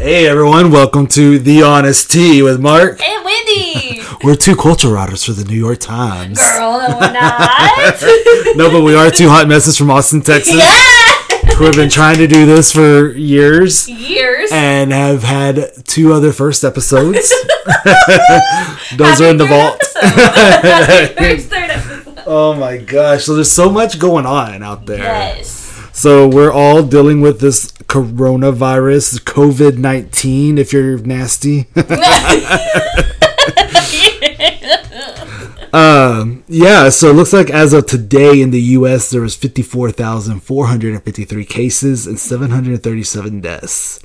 Hey everyone, welcome to The Honest Tea with Mark. And Wendy! We're two culture writers for the New York Times. Girl, no, we're not. No, but we are two hot messes from Austin, Texas, yeah! who have been trying to do this for years Years. and have had two other first episodes. Those Happy are in the vault. First third episode. Oh my gosh, so there's so much going on out there. Yes. So we're all dealing with this coronavirus, COVID 19, if you're nasty. Um, yeah, so it looks like as of today in the U.S., there was 54,453 cases and 737 deaths.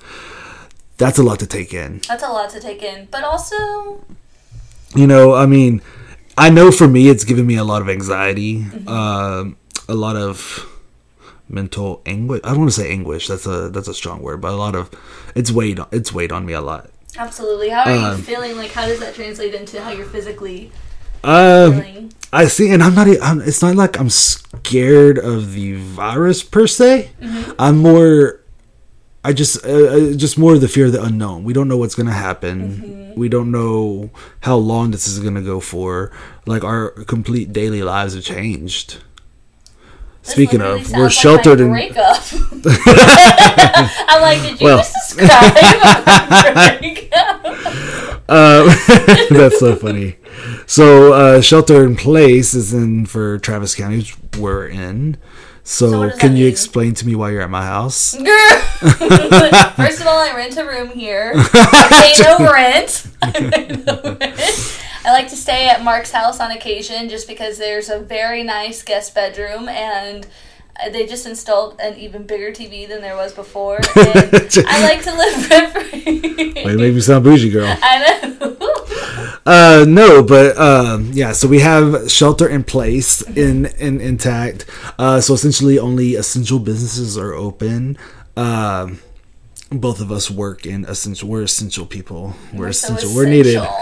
That's a lot to take in. That's a lot to take in. But also, You know, I mean, I know for me, it's given me a lot of anxiety, um, a lot of mental anguish. I don't want to say anguish. That's a that's a strong word, but a lot of it's weighed it's weighed on me a lot. absolutely. How are Um, you feeling? Like, how does that translate into how you're physically Um, feeling? I see, and I'm not. I'm, it's not like I'm scared of the virus per se. I'm more. I just, uh, uh, just more of the fear of the unknown. We don't know what's gonna happen. We don't know how long this is gonna go for. Like our complete daily lives have changed. Speaking of, we're sheltered in. breakup. I'm like, did you Well. just describe? Uh, that's so funny. So, uh, shelter in place is in for Travis County, which we're in. So So, can you mean? explain to me why you're at my house? Girl. First of all, I rent a room here. I pay no rent. I pay no rent. I like to stay at Mark's house on occasion just because there's a very nice guest bedroom and they just installed an even bigger TV than there was before. And I like to live rent free. Wait, make me sound bougie, girl. I know. Uh, no, but um, yeah. So we have shelter in place in in intact. Uh, so essentially, only essential businesses are open. Um, both of us work in essential. We're essential people. We're, So essential. We're needed.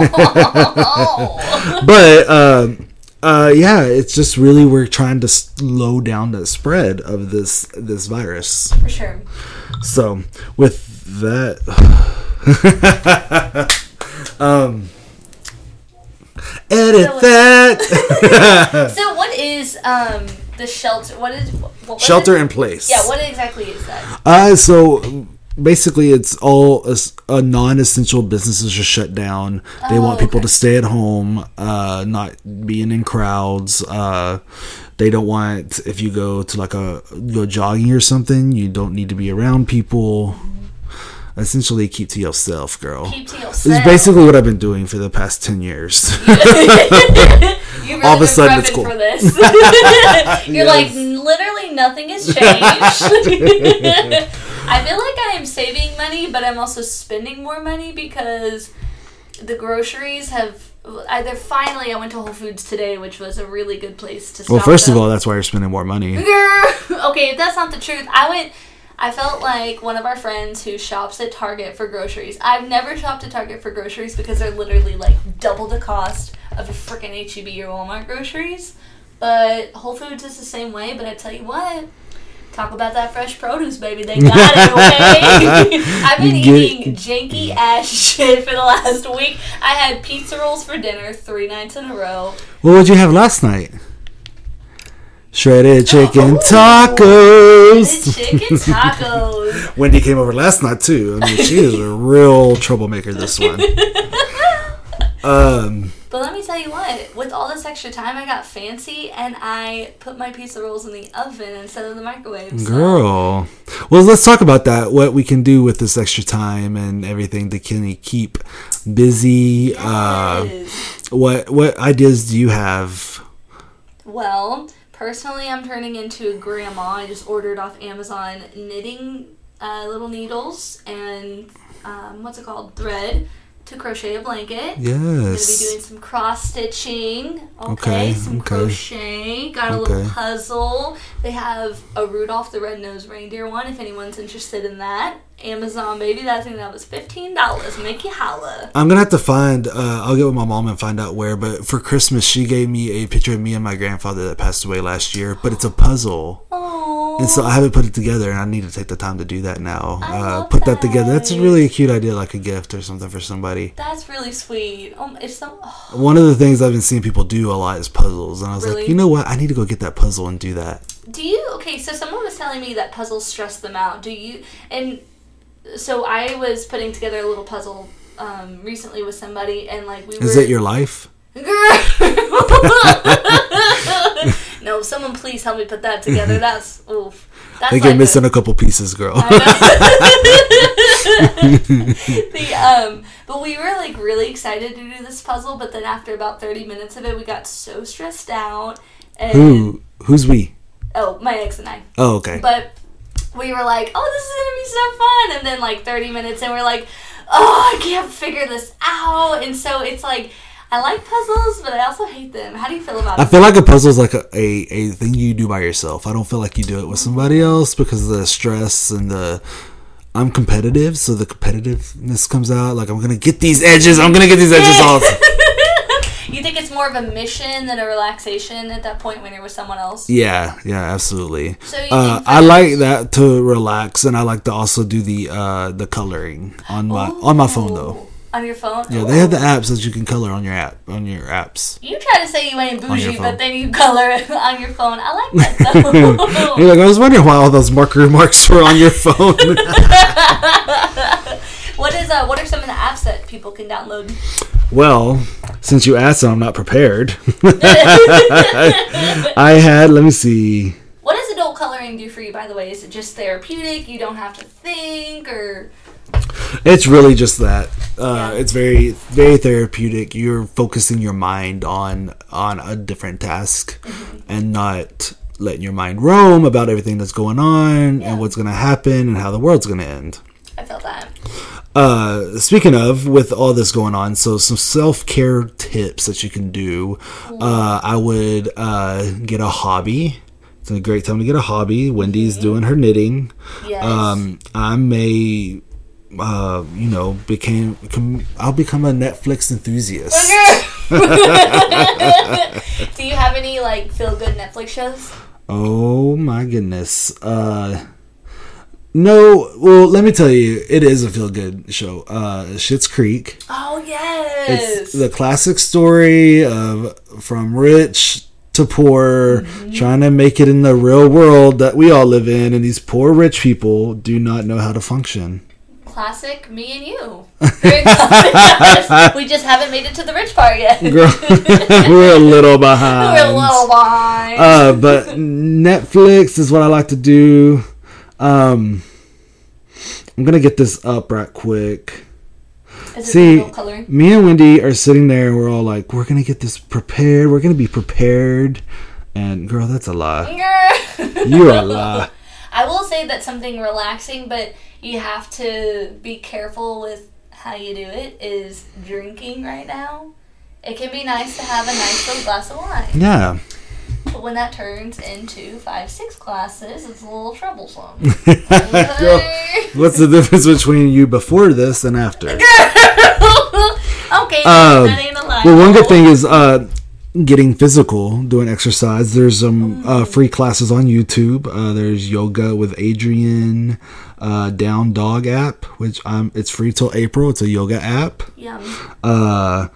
but um, uh, yeah, it's just really we're trying to slow down the spread of this this virus. For sure. So with that, um, edit So- that So what is um the shelter? What is what, what shelter is- in place. Yeah, what exactly is that? Uh, so basically, it's all a, uh, non-essential businesses are shut down. They Oh, want people okay. to stay at home, uh, not being in crowds. Uh, they don't want if you go to like a go jogging or something, you don't need to be around people. Essentially, keep to yourself, girl. Keep to yourself. is basically what I've been doing for the past ten years. Really all of a sudden it's cool. For this. You're like literally nothing has changed. I feel like I am saving money, but I'm also spending more money because the groceries have. Either finally, I went to Whole Foods today, which was a really good place to. well, first of all, that's why you're spending more money. Okay, if that's not the truth, I went. I felt like one of our friends who shops at Target for groceries. I've never shopped at Target for groceries because they're literally like double the cost of your freaking HEB or Walmart groceries. But Whole Foods is the same way. But I tell you what, talk about that fresh produce, baby. They got it. Okay, I've been get- eating janky ass shit for the last week. I had pizza rolls for dinner three nights in a row. What would you have last night? Shredded chicken Ooh. tacos. It's chicken tacos. Wendy came over last night too. I mean, she is a real troublemaker. This one. Um, But let me tell you what, with all this extra time, I got fancy and I put my pizza rolls in the oven instead of the microwave. so- girl. Well, let's talk about that. What we can do with this extra time and everything to of keep busy. Uh, what what ideas do you have? Well, personally, I'm turning into a grandma. I just ordered off Amazon knitting uh, little needles and um, what's it called? Thread to crochet a blanket. I'm gonna be doing some cross stitching. Okay, Okay, some okay. crochet. Got a little puzzle. They have a Rudolph the Red-Nosed Reindeer one. If anyone's interested in that, Amazon baby. That thing that was fifteen dollars. Make you holla. I'm gonna have to find. Uh, I'll get with my mom and find out where. But for Christmas, she gave me a picture of me and my grandfather that passed away last year. But it's a puzzle. Oh. Oh, And so I haven't put it together, and I need to take the time to do that now. Uh, put that together. That's that. really a cute idea, like a gift or something for somebody. that's really sweet. Um, it's so. Oh, One of the things I've been seeing people do a lot is puzzles, and I was Really? like, you know what? I need to go get that puzzle and do that. do you? Okay, so someone was telling me that puzzles stress them out. Do you? And so I was putting together a little puzzle um, recently with somebody, and like we Is were. it your life? no, someone please help me put that together. That's oof. That's I think you're missing a- a couple pieces, girl. the um but we were like really excited to do this puzzle but then after about 30 minutes of it we got so stressed out and Who? Who's we? oh my ex and i Oh, okay. but we were like oh this is gonna be so fun and then like 30 minutes and we're like oh i can't figure this out and so it's like i like puzzles but i also hate them how do you feel about that? I it feel like a puzzle is like a, a, a thing you do by yourself. I don't feel like you do it with somebody else because of the stress and the. I'm competitive, so the competitiveness comes out. Like I'm gonna get these edges. I'm gonna get these edges off. you think it's more of a mission than a relaxation at that point when you're with someone else Yeah, yeah, absolutely. So you uh, think I like that to relax, and I like to also do the uh, the coloring on my on my phone though. On your phone Yeah, they have the apps that you can color on your app on your apps. You try to say you ain't bougie, but then you color it on your phone. I like that though. You're like, I was wondering why all those marker marks were on your phone. what is uh? What are some of the apps that people can download? Well, since you asked, and I'm not prepared. I had. Let me see. What does adult coloring do for you? By the way, is it just therapeutic? You don't have to think, or It's really just that. Uh, Yeah. It's very, very therapeutic. You're focusing your mind on on a different task, and not letting your mind roam about everything that's going on Yeah. and what's going to happen and how the world's going to end. I felt that. Uh, speaking of, with all this going on, so some self care tips that you can do. Uh, I would uh, get a hobby. It's a great time to get a hobby. Wendy's doing her knitting. Yes. Um, I may, uh, you know, became com- I'll become a Netflix enthusiast. do you have any like feel good Netflix shows? Oh my goodness. Uh, no, well, let me tell you, it is a feel good show. Uh, Schitt's Creek. Oh yes. It's the classic story of from rich to poor, Mm-hmm. trying to make it in the real world that we all live in, and these poor rich people do not know how to function. Classic me and you. We just haven't made it to the rich part yet. Girl, we're a little behind. We're a little behind. Uh, but Netflix is what I like to do. Um, I'm gonna get this up right quick. See, me and Wendy are sitting there, and we're all like, "We're gonna get this prepared. We're gonna be prepared." And girl, that's a lie. You're a lie. I will say that's something relaxing, but you have to be careful with how you do it. Is drinking right now. It can be nice to have a nice little glass of wine, Yeah. But when that turns into five, six classes, it's a little troublesome. Girl, what's the difference between you before this and after? okay, Um, that ain't a lie. Well, one good thing is uh, getting physical, doing exercise. There's some Mm. uh, free classes on YouTube. Uh, there's yoga with Adriene, uh, Down Dog app, which um, it's free till April. It's a yoga app. Yum. Uh,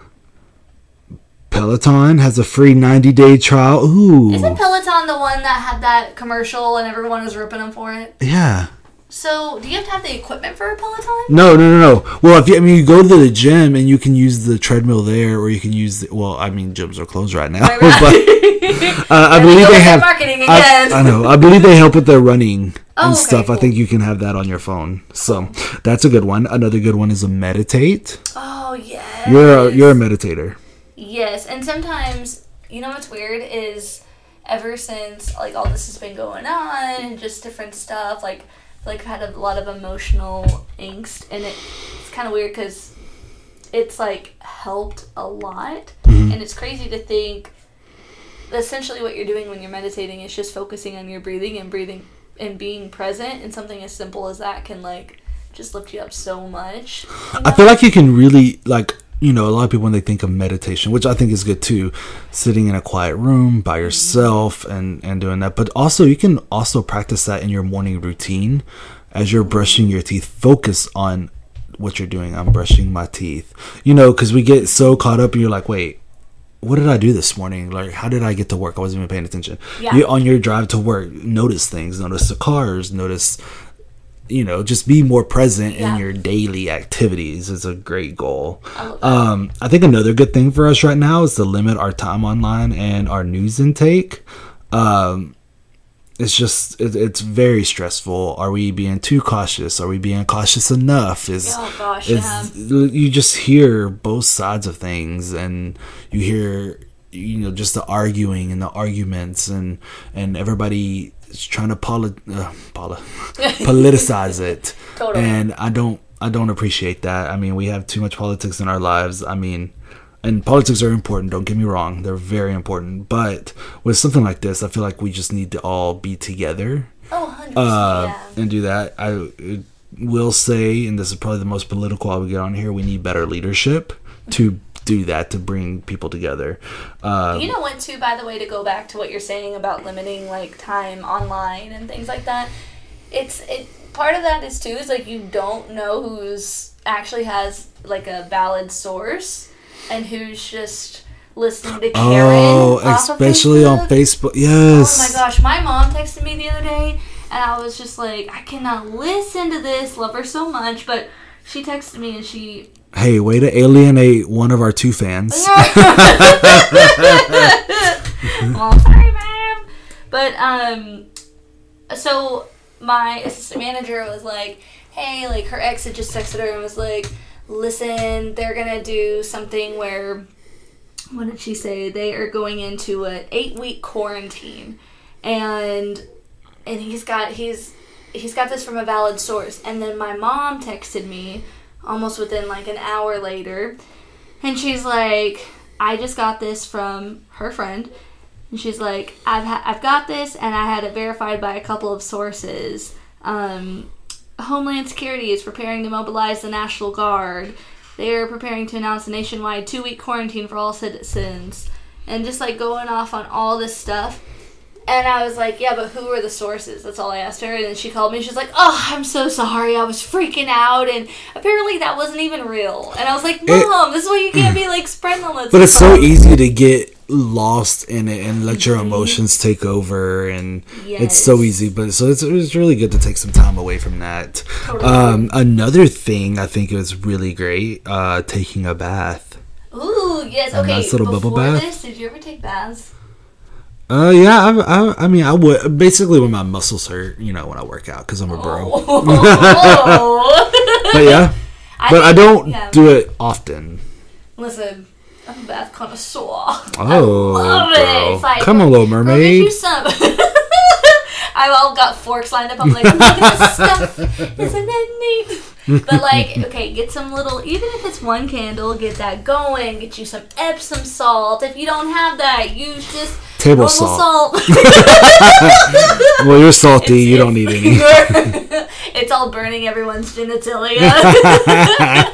Peloton has a free 90 day trial. Ooh, Isn't Peloton the one that had that commercial and everyone was ripping them for it? yeah. So, do you have to have the equipment for a Peloton? No, no, no, no. Well, if you, I mean, you go to the gym and you can use the treadmill there, or you can use the. Well, I mean, gyms are closed right now, Right, right. but uh, I believe they have. marketing I, again. I know. I believe they help with their running Oh, and okay, stuff. I think you can have that on your phone. So that's a good one. Another good one is a meditate. Oh yes. You're a, you're a meditator. Yes, and sometimes you know what's weird is ever since like all this has been going on and just different stuff like like I've had a lot of emotional angst and it, it's kind of weird because it's like helped a lot Mm-hmm. and it's crazy to think essentially what you're doing when you're meditating is just focusing on your breathing and breathing and being present and something as simple as that can like just lift you up so much you I feel like you can really like you know, a lot of people when they think of meditation, which I think is good too, sitting in a quiet room by mm-hmm. yourself and and doing that. But also, you can also practice that in your morning routine as you're brushing your teeth. Focus on what you're doing. I'm brushing my teeth. You know, because we get so caught up, and you're like, wait. What did I do this morning? Like, how did I get to work? I wasn't even paying attention. Yeah. You on your drive to work, notice things, notice the cars, notice you know just be more present Yeah. in your daily activities is a great goal. I um i think another good thing for us right now is to limit our time online and our news intake. Um it's just it, it's very stressful. Are we being too cautious? Are we being cautious enough? Is Oh gosh, it's yeah. you just hear both sides of things and you hear you know just the arguing and the arguments and and everybody is trying to poli- uh, poli- politicize it Totally. and i don't i don't appreciate that i mean we have too much politics in our lives i mean and politics are important don't get me wrong they're very important but with something like this i feel like we just need to all be together Oh, 100%. uh, yeah. and do that. I will say, and this is probably the most political I would get on here. We need better leadership to do that to bring people together. Uh, You know what, too, by the way, to go back to what you're saying about limiting like time online and things like that. It's it part of that is too is like you don't know who's actually has like a valid source and who's just listening to Karen. oh, especially on Facebook. Facebook. Yes. Oh my gosh, my mom texted me the other day and I was just like, I cannot listen to this, love her so much, but she texted me and she Hey, way to alienate one of our two fans. well, sorry, ma'am. But um, so my assistant manager was like, "Hey, like her ex had just texted her and was like, listen, they're gonna do something where, what did she say? They are going into an eight week quarantine, and and he's got he's he's got this from a valid source. And then my mom texted me almost within like an hour later, and she's like, I just got this from her friend. And she's like, I've, ha- I've got this, and I had it verified by a couple of sources. Um, Homeland Security is preparing to mobilize the National Guard. They are preparing to announce a nationwide two week quarantine for all citizens. And just like going off on all this stuff. And I was like, yeah, but who are the sources? That's all I asked her. And then she called me. She's like, oh, I'm so sorry. I was freaking out. And apparently that wasn't even real. And I was like, Mom, this is why you can't be like spreading all that But it's so easy to get lost in it and let your emotions take over, and it's so easy. But so it's, it's really good to take some time away from that. Totally. Um, another thing I think is really great: uh, taking a bath. Ooh, yes. A Okay. nice little Before bubble bath. this, did you ever take baths? Uh, yeah, I, I, I mean, I would basically when my muscles hurt, you know, when I work out because I'm a bro. Oh. But yeah, but I don't yeah. do it often. Listen, I'm a bath connoisseur. Oh, love it. bro. Like, come on, little mermaid. I've all got forks lined up. I'm like, look at this stuff. Isn't that neat? But like, okay, get some little, even if it's one candle, get that going. Get you some Epsom salt. If you don't have that, use just Table salt. salt. Well, you're salty. you don't need any. it's all burning everyone's genitalia.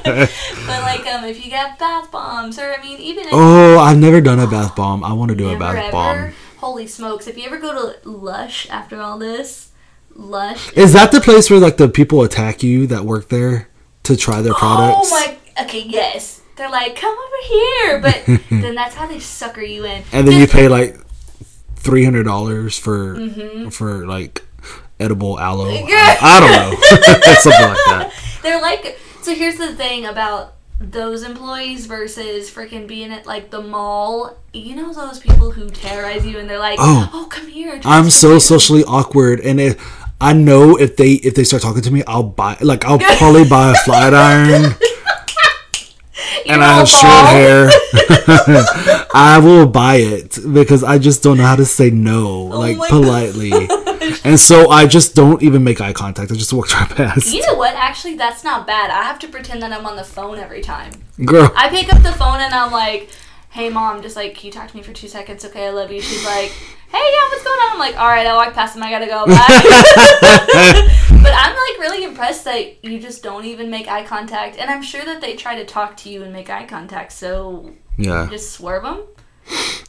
but like, um, if you got bath bombs, or I mean, even if Oh, I've never done a bath bomb. I want to do a bath ever. bomb. Holy smokes! If you ever go to Lush after all this, Lush. Is that the place where like the people attack you that work there to try their products? Oh my. Okay, yes. They're like, come over here, but then that's how they sucker you in. And then you pay like three hundred dollars for Mm-hmm. for like edible aloe. I, I don't know, something like that. They're like. So here's the thing about those employees versus freaking being at like the mall. You know those people who terrorize you and they're like, Oh. oh, come here. I'm so me." socially awkward, and if I know if they if they start talking to me, I'll buy like I'll probably buy a flat iron. And I have short hair. I will buy it because I just don't know how to say no, oh like Oh my politely. and so I just don't even make eye contact. I just walk right past. You know what? Actually, that's not bad. I have to pretend that I'm on the phone every time. Girl, I pick up the phone and I'm like, "Hey, mom, just like, can you talk to me for two seconds? Okay, I love you." She's like, "Hey, yeah, what's going on?" I'm like, "All right, I walk past him. I gotta go." Bye. but I'm like really impressed that you just don't even make eye contact, and I'm sure that they try to talk to you and make eye contact. So Yeah. just swerve them.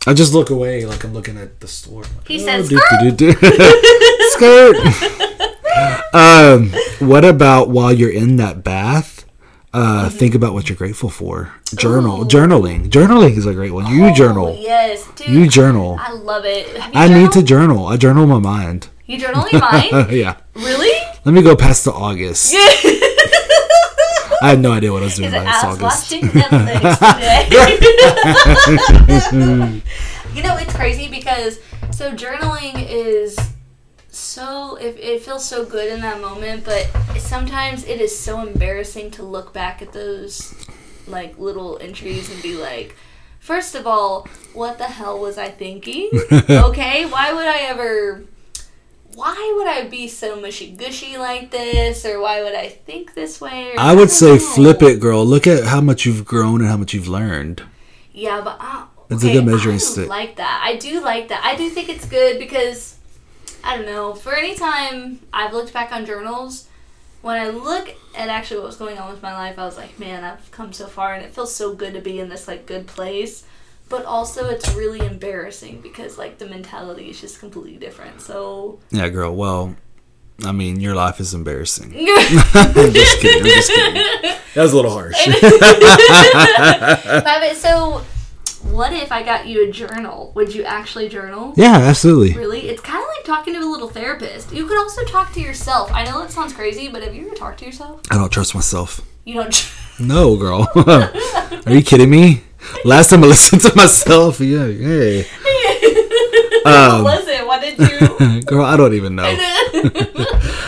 I just look away like I'm looking at the store. Like, He oh, says, do, do, do, do. skirt. um, what about while you're in that bath? Uh, think about what you're grateful for. Journal, Ooh. journaling. Journaling is a great one. You Oh, journal. Yes, dude. You journal. I love it. I need to journal. I journal my mind. You journal your mind? yeah. really? Let me go past the August. I had no idea what I was doing last I was August. watching Netflix today. you know, it's crazy because so journaling is so it, it feels so good in that moment, but sometimes it is so embarrassing to look back at those like little entries and be like, first of all, what the hell was I thinking? okay, why would I ever? Why would I be so mushy gushy like this, or why would I think this way? Or, I would say know. flip it, girl. Look at how much you've grown and how much you've learned. Yeah, but uh, It's a okay, good measuring I stick. like that. I do like that. I do think it's good because I don't know. For any time I've looked back on journals, when I look at actually what was going on with my life, I was like, man, I've come so far, and it feels so good to be in this like good place. But also, it's really embarrassing because like the mentality is just completely different. So Yeah, girl. Well, I mean, your life is embarrassing. I'm just kidding. I'm just kidding. That was a little harsh. but so, what if I got you a journal? Would you actually journal? yeah, absolutely. Really? It's kind of like talking to a little therapist. You could also talk to yourself. I know that sounds crazy, but have you ever talked to yourself? I don't trust myself. You don't. No, girl. Are you kidding me? Last time I listened to myself, yeah, hey. what was it? What did you? Girl, I don't even know.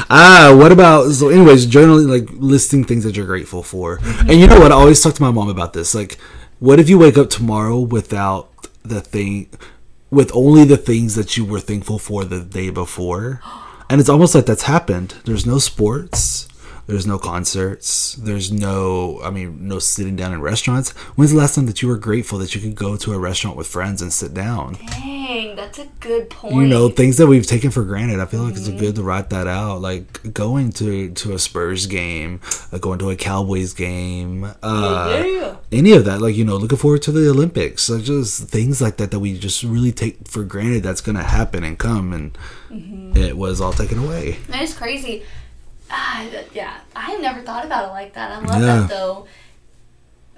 Ah, what about so? Anyways, journaling, like listing things that you're grateful for, and you know what? I always talk to my mom about this. Like, what if you wake up tomorrow without the thing, with only the things that you were thankful for the day before? And it's almost like that's happened. There's no sports. There's no concerts. There's no, I mean, no sitting down in restaurants. When's the last time that you were grateful that you could go to a restaurant with friends and sit down? Dang, that's a good point. you know things that we've taken for granted i feel like it's good to write that out like going to to a spurs game uh, going to a cowboys game uh yeah. any of that like you know looking forward to the olympics so just things like that that we just really take for granted that's gonna happen and come and it was all taken away That is crazy. Ah, yeah, I have never thought about it like that. I love Yeah. that though.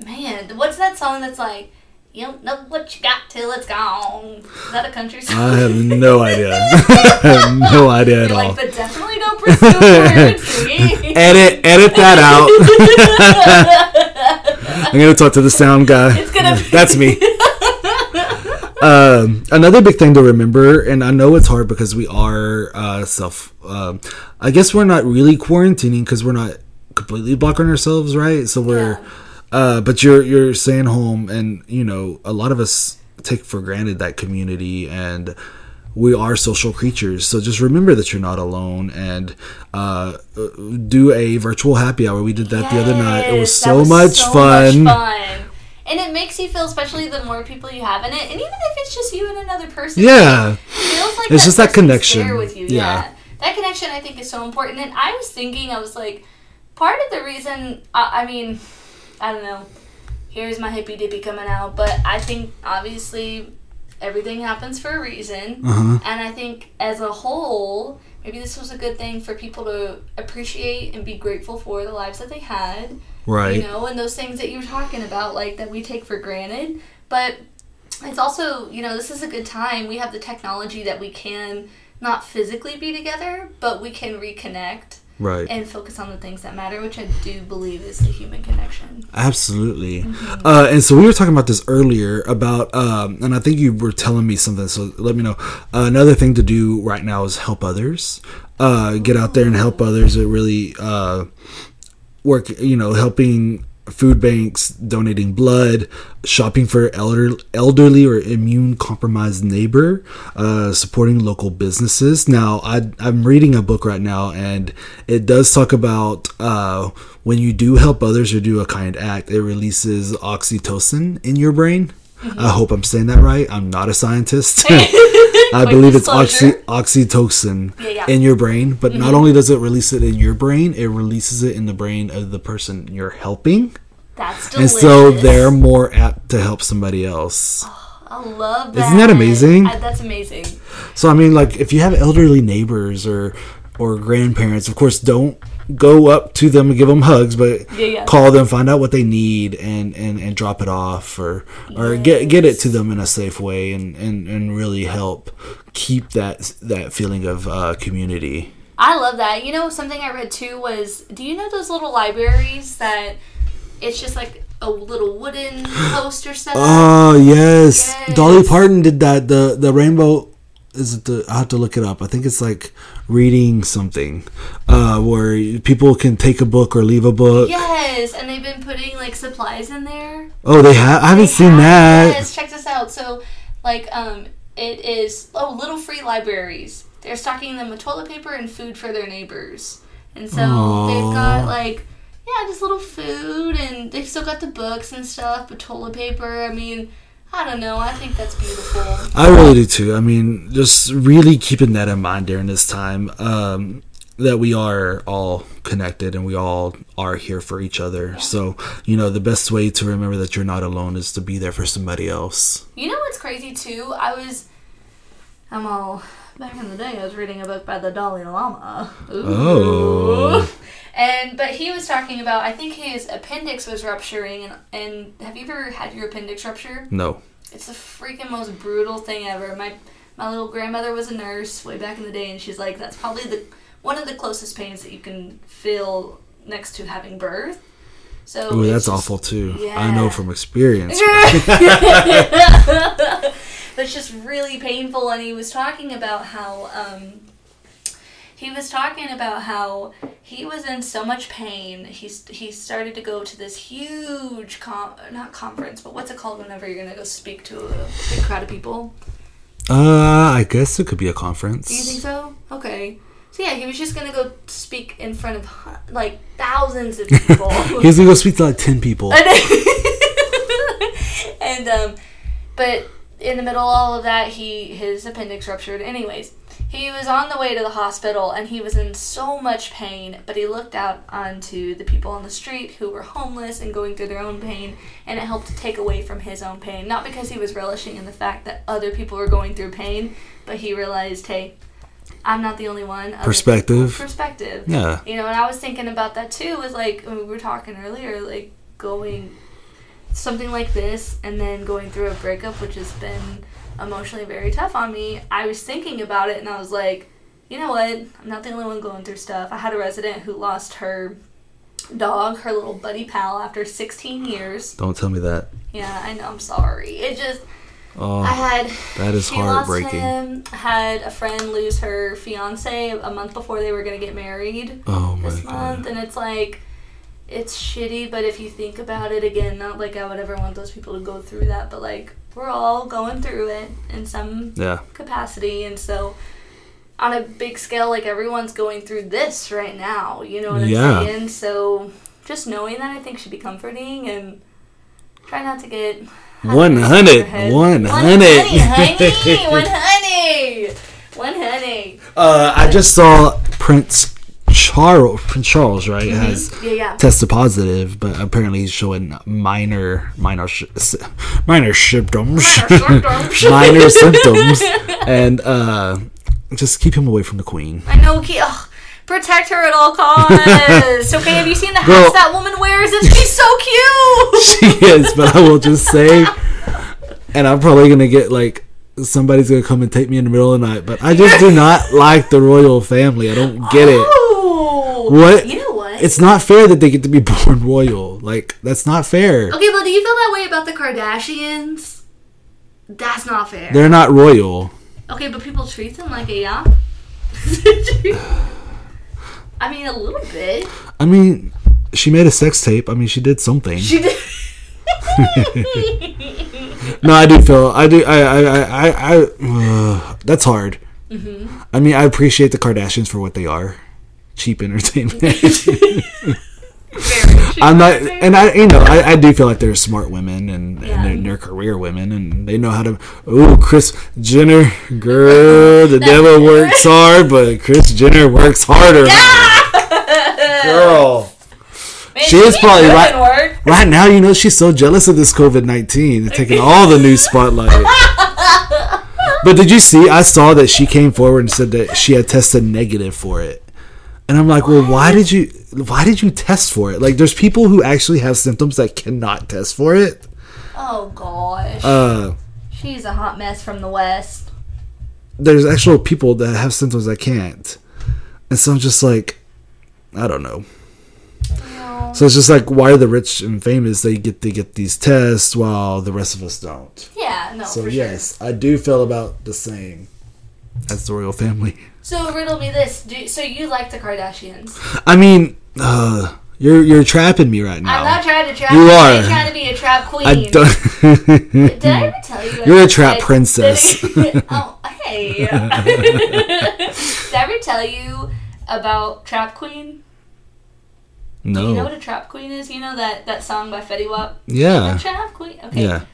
Man, what's that song that's like, you don't know what you got till it's gone? Is that a country song? i have no idea no idea at You're all like, but definitely don't pursue edit edit that out i'm gonna talk to the sound guy It's gonna be- that's me um, another big thing to remember, and I know it's hard because we are uh, self. Um, I guess we're not really quarantining because we're not completely blocking ourselves, right? So we're, Yeah. uh, but you're you're staying home, and you know a lot of us take for granted that community and. We are social creatures, so just remember that you're not alone, and uh, do a virtual happy hour. We did that the other night. It was so, was much, so fun. much fun. And it makes you feel, especially the more people you have in it, and even if it's just you and another person, Yeah, it feels like It's just that connection. there with you. Yeah. Yeah. that connection I think is so important. And I was thinking, I was like, part of the reason, I, I mean, I don't know. Here's my hippy dippy coming out, but I think obviously everything happens for a reason, uh-huh. and I think as a whole. Maybe this was a good thing for people to appreciate and be grateful for the lives that they had right. you know, and those things that you were talking about, like that we take for granted. But it's also, you know, this is a good time. We have the technology that we can not physically be together, but we can reconnect Right. and focus on the things that matter, which I do believe is the human connection. Absolutely. Uh, and so we were talking about this earlier about, um, and I think you were telling me something. So let me know. Uh, another thing to do right now is help others. Uh, get out there and help others. It really uh, work. You know, helping food banks, donating blood, shopping for elder, elderly or immune compromised neighbor, uh, supporting local businesses. Now, I, I'm reading a book right now, and it does talk about uh, when you do help others or do a kind act, it releases oxytocin in your brain. I hope I'm saying that right. I'm not a scientist. I believe it's oxy, oxytocin Yeah, yeah. in your brain, but not mm-hmm. only does it release it in your brain, it releases it in the brain of the person you're helping. That's delicious. And so they're more apt to help somebody else. Oh, I love that. Isn't that amazing? I- that's amazing. So I mean, like if you have elderly neighbors or or grandparents, of course, don't go up to them and give them hugs, but Yeah, yeah. call them, find out what they need, and and, and drop it off, or or get get it to them in a safe way, and and and really help keep that that feeling of uh, community. I love that. You know, something I read too was do you know those little libraries that it's just like a little wooden poster set? Oh yes. Yes. Dolly Parton did that. The the rainbow is it the I have to look it up. I think it's like reading something, uh, where people can take a book or leave a book. Yes, and they've been putting like supplies in there. Oh, they have. I haven't They seen have- that. Yes, check this out. So, like, um, it is oh, little free libraries. They're stocking them with toilet paper and food for their neighbors, and so they've got like yeah, just little food, and they've still got the books and stuff, but toilet paper. I mean, I don't know. I think that's beautiful. I really do too. I mean, just really keeping that in mind during this time. Um, that we are all connected and we all are here for each other. So, you know, the best way to remember that you're not alone is to be there for somebody else. You know what's crazy too? I was, I'm all back in the day. I was reading a book by the Dalai Lama. Ooh. Oh. And but he was talking about. I think his appendix was rupturing. And, and have you ever had your appendix rupture? No. It's the freaking most brutal thing ever. My my little grandmother was a nurse way back in the day, and she's like, that's probably the one of the closest pains that you can feel next to having birth. So Ooh, that's just- awful too. Yeah. I know from experience. That's just really painful. And he was talking about how um, he was talking about how he was in so much pain. He's he started to go to this huge com not conference, but what's it called whenever you're gonna go speak to a big crowd of people? Uh, I guess it could be a conference. Do you think so? Okay. So yeah, he was just gonna go speak in front of like thousands of people. He's gonna go speak to like ten people. and um, but in the middle of all of that, he his appendix ruptured. Anyways, he was on the way to the hospital and he was in so much pain. But he looked out onto the people on the street who were homeless and going through their own pain, and it helped to take away from his own pain. Not because he was relishing in the fact that other people were going through pain, but he realized, hey. I'm not the only one. Perspective. Perspective. Yeah. You know, and I was thinking about that too. Was like when we were talking earlier, like going something like this and then going through a breakup, which has been emotionally very tough on me. I was thinking about it and I was like, you know what? I'm not the only one going through stuff. I had a resident who lost her dog, her little buddy pal, after 16 years. Don't tell me that. Yeah, I know. I'm sorry. It just. Oh, I Oh, had that is she lost heartbreaking. him. Had a friend lose her fiance a month before they were gonna get married Oh my this month, god. and it's like, it's shitty. But if you think about it again, not like I would ever want those people to go through that, but like we're all going through it in some Yeah. capacity, and so on a big scale, like everyone's going through this right now. You know what I'm Yeah. saying? So just knowing that, I think should be comforting, and try not to get. One hungry hundred. in your head. One One hundred. honey, one honey, one honey. Uh, I just saw Prince Charles. Prince Charles, right, Mm-hmm. has Yeah, yeah. tested positive, but apparently he's showing minor, minor, sh- minor symptoms, symptoms. minor symptoms, and uh, just keep him away from the Queen. I know. Ke- ugh, protect her at all costs. okay, have you seen the Girl. hats that woman wears? And she's so cute. She is, but I will just say, and I'm probably gonna get like somebody's gonna come and take me in the middle of the night, but I just do not like the royal family. I don't get it. What? You know what? It's not fair that they get to be born royal. Like that's not fair. okay, but do you feel that way about the Kardashians? That's not fair. They're not royal. okay, but people treat them like a yeah. I mean, a little bit. I mean, she made a sex tape. I mean, she did something. She did. No, I do feel. I do. I. I. I. I, I uh, that's hard. Mm-hmm. I mean, I appreciate the Kardashians for what they are. Cheap entertainment. I'm not, and I, you know, I, I do feel like they're smart women and, Yeah. and they're, they're career women and they know how to. Oh, Kris Jenner, girl, the devil works hard, but Kris Jenner works harder. Girl, Man, she is probably right- Work. right now, you know, she's so jealous of this COVID nineteen, They're taking all the news spotlight. But did you see? I saw that she came forward and said that she had tested negative for it. And I'm like, well, why did you why did you test for it? Like there's people who actually have symptoms that cannot test for it. Oh gosh. Uh She's a hot mess from the west. there's actual people that have symptoms that can't. And so I'm just like I don't know. No. So it's just like why are the rich and famous they get they get these tests while the rest of us don't. Yeah, no, So yes, I do feel about the same as the royal family. So riddle me this: Do, so you like the Kardashians? I mean, uh you're you're trapping me right now. I'm not trying to trap. You you. are. I'm trying to be a trap queen. I don't. Did I ever tell you? You're a trap said- princess. oh, hey. Did I ever tell you about Trap Queen? Do you know what a trap queen is? You know that, that song by Fetty Wap? Yeah. Trap queen? Okay. Yeah.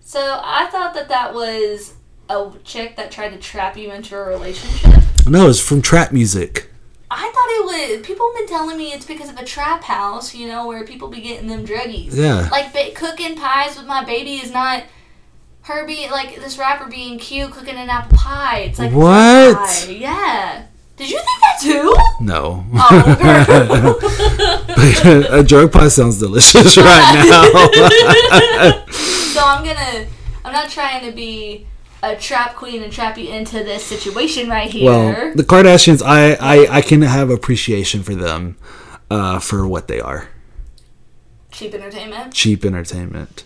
So I thought that that was a chick that tried to trap you into a relationship. No, it's from trap music. I thought it was. People have been telling me it's because of a trap house, you know, where people be getting them druggies. Yeah. Like ba- cooking pies with my baby is not her being like this rapper being cute cooking an apple pie. It's like What? pie. Yeah. Did you think that too? No. Oh, a drug pie sounds delicious right now. so I'm gonna. I'm not trying to be a trap queen and trap you into this situation right here. well, the Kardashians, I, I, I can have appreciation for them uh, for what they are Cheap entertainment. cheap entertainment.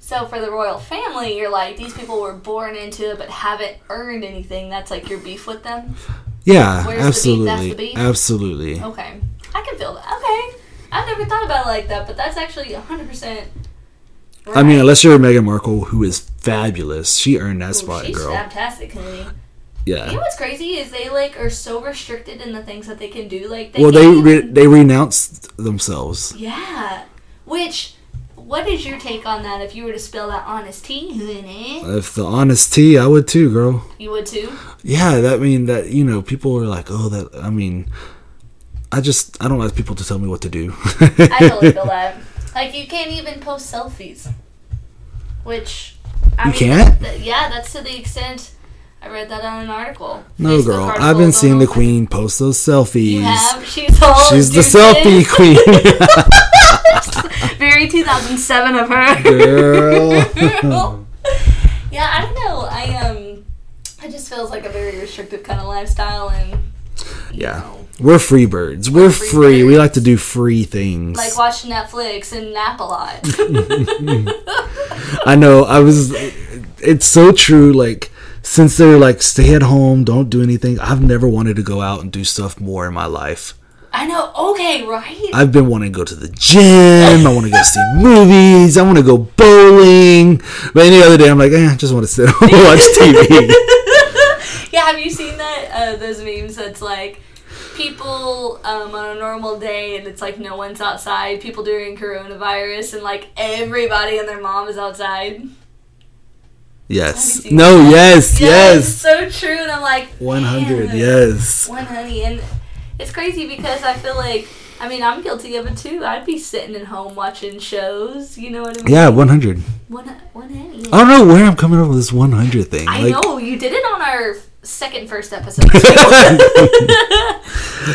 So for the royal family, you're like these people were born into it but haven't earned anything. That's like your beef with them. Yeah, Where's the beef? That's absolutely. the beef? Absolutely. Okay, I can feel that. Okay, I've never thought about it like that, but that's actually 100. percent I mean, unless you're Meghan Markle, who is fabulous, she earned that spot, she's girl. fantastic, honey. Yeah. You know what's crazy is they like are so restricted in the things that they can do. Like they Well, they re- they renounced themselves. yeah. Which, what is your take on that? If you were to spill that honest tea, honey, If the honest tea, I would too, girl. you would too. Yeah, that mean that you know people are like, oh, that. I mean, I just I don't like people to tell me what to do. I totally feel that. Like you can't even post selfies, which I You mean, can't? th- yeah, that's to the extent. I read that on an article. No, Facebook girl, article I've been seeing the queen post those selfies. You have. She's all. She's the selfie queen, Very 2007 of her. girl. yeah, I don't know. I um, it just feels like a very restrictive kind of lifestyle, and Yeah. know, We're free birds. We're free free. We like to do free things. like watch Netflix and nap a lot. I know. I was. It's so true. Like since they're like stay at home, don't do anything. I've never wanted to go out and do stuff more in my life. I know. Okay, right. I've been wanting to go to the gym. I want to go see movies. I want to go bowling. But any other day, I'm like, eh, I just want to sit and watch TV. yeah, have you seen that? Uh, those memes that's like people um, on a normal day and it's like no one's outside. People during coronavirus and like everybody and their mom is outside. Yes. No. that? Yes. Yeah, Yes. so true. And I'm like, 100. Yes. One honey, and it's crazy because I feel like I mean I'm guilty of it too. I'd be sitting at home watching shows. You know what I mean? Yeah. 100. One one honey. I don't know where I'm coming up with this 100 thing. I Like, know you did it on our second first episode.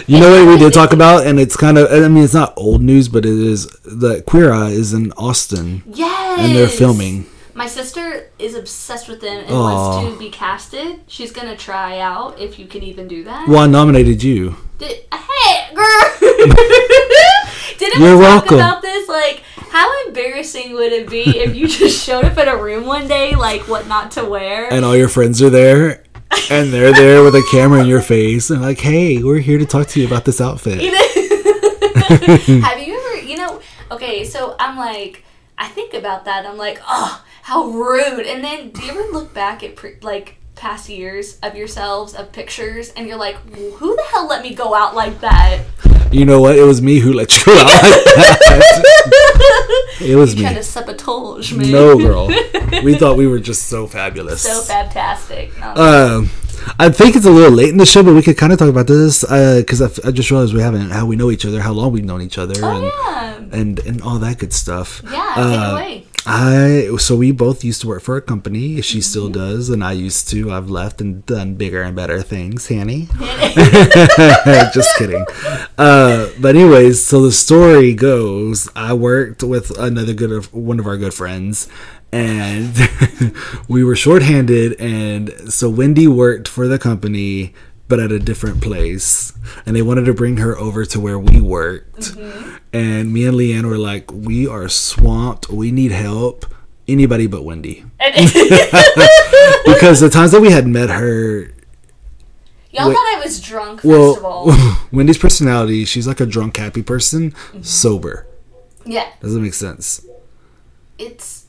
You know what we did talk about, and it's kind of, I mean, it's not old news, but it is that Queer Eye is in Austin, yes. and they're filming. My sister is obsessed with them and Aw. wants to be casted. She's gonna try out if you can even do that. Well, I nominated you. Did, hey, girl. Didn't You're we talk welcome. about this? Like, how embarrassing would it be if you just showed up in a room one day, like what not to wear? And all your friends are there, and they're there with a camera in your face, and like, hey, we're here to talk to you about this outfit. You know? Have you ever, you know, okay, so I'm like, I think about that. I'm like, oh, how rude. And then do you ever look back at pre- like past years of yourselves, of pictures, and you're like, who the hell let me go out like that? You know what? It was me who let you go out like that. It was You me. Kind of sabotage me. No, girl. We thought we were just so fabulous. so fantastic. No. Um, I think it's a little late in the show, but we could kind of talk about this because I, I just realized we haven't how we know each other, how long we've known each other, and, oh yeah. and and all that good stuff. Yeah. Uh, take it away. I so we both used to work for a company. She still Mm-hmm. does, and I used to. I've left and done bigger and better things, Hanny. Just kidding. Uh, but anyways, so the story goes: I worked with another good of one of our good friends, and we were shorthanded, and so Wendy worked for the company. But at a different place, and they wanted to bring her over to where we worked. And me and Leanne were like, "We are swamped. We need help. Anybody but Wendy." Because the times that we had met her, Y'all Wait. thought I was drunk. First of all. well, Wendy's personality, she's like a drunk, happy person, sober. yeah. Doesn't make sense. It's.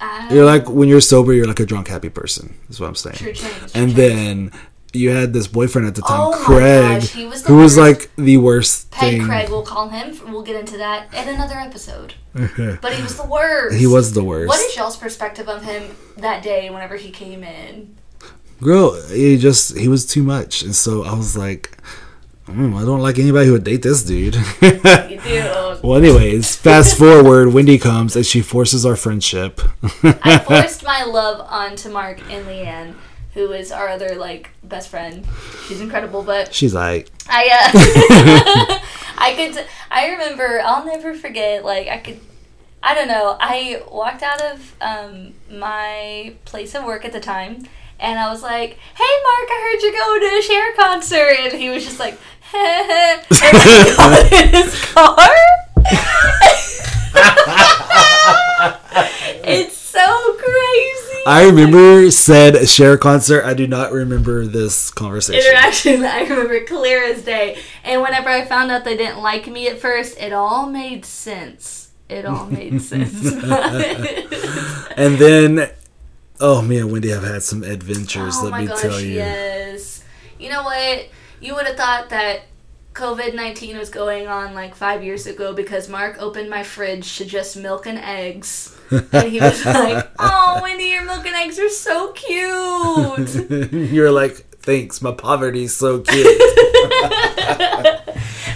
Uh, You're like when you're sober, you're like a drunk, happy person. Is what I'm saying. True change. And change. then you had this boyfriend at the time, Oh Craig, gosh, he was the who was like the worst Peg thing. Craig, we'll call him. We'll get into that in another episode. But he was the worst. he was the worst. What is y'all's perspective of him that day whenever he came in? Girl, he just he was too much, and so I was like, mm, I don't like anybody who would date this dude. You do. well, anyways, fast forward, Wendy comes and she forces our friendship. I forced my love onto Mark and Leanne, who is our other like best friend. She's incredible, but She's like, I uh, I could I remember I'll never forget like I could I don't know I walked out of um, my place of work at the time and I was like hey Mark I heard you're going to a Cher concert and he was just like and then got in his car it's so crazy I remember said Cher concert. I do not remember this conversation. interaction I remember clear as day. And whenever I found out they didn't like me at first, it all made sense. It all made sense. And then, oh man, Wendy, I've had some adventures. oh let me gosh, tell you. yes. You know what? You would have thought that COVID 19 was going on like five years ago because Mark opened my fridge to just milk and eggs. And he was like, Oh, Wendy, your milk and eggs are so cute. You're like, thanks. My poverty's so cute.